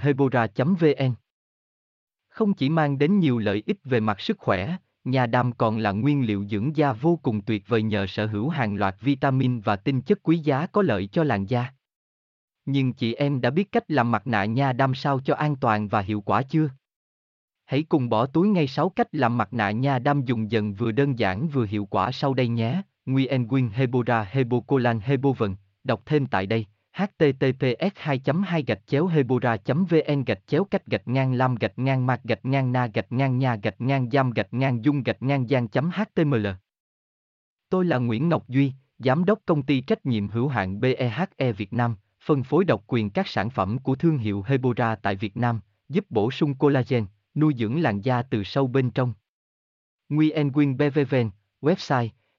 hebora vn không chỉ mang đến nhiều lợi ích về mặt sức khỏe nhà đam còn là nguyên liệu dưỡng da vô cùng tuyệt vời nhờ sở hữu hàng loạt vitamin và tinh chất quý giá có lợi cho làn da nhưng chị em đã biết cách làm mặt nạ nha đam sao cho an toàn và hiệu quả chưa? Hãy cùng bỏ túi ngay 6 cách làm mặt nạ nha đam dùng dần vừa đơn giản vừa hiệu quả sau đây nhé. Nguyen Quyên Hebora Hebocolan Hebovần, đọc thêm tại đây https 2 2 gạch chéo hebora vn gạch chéo cách gạch ngang lam gạch ngang mạc gạch ngang na gạch ngang nhà gạch ngang giam gạch ngang dung gạch ngang giang html Tôi là Nguyễn Ngọc Duy, Giám đốc công ty trách nhiệm hữu hạn BEHE Việt Nam, phân phối độc quyền các sản phẩm của thương hiệu Hebora tại Việt Nam, giúp bổ sung collagen, nuôi dưỡng làn da từ sâu bên trong. Nguyen Quyên BVVN, website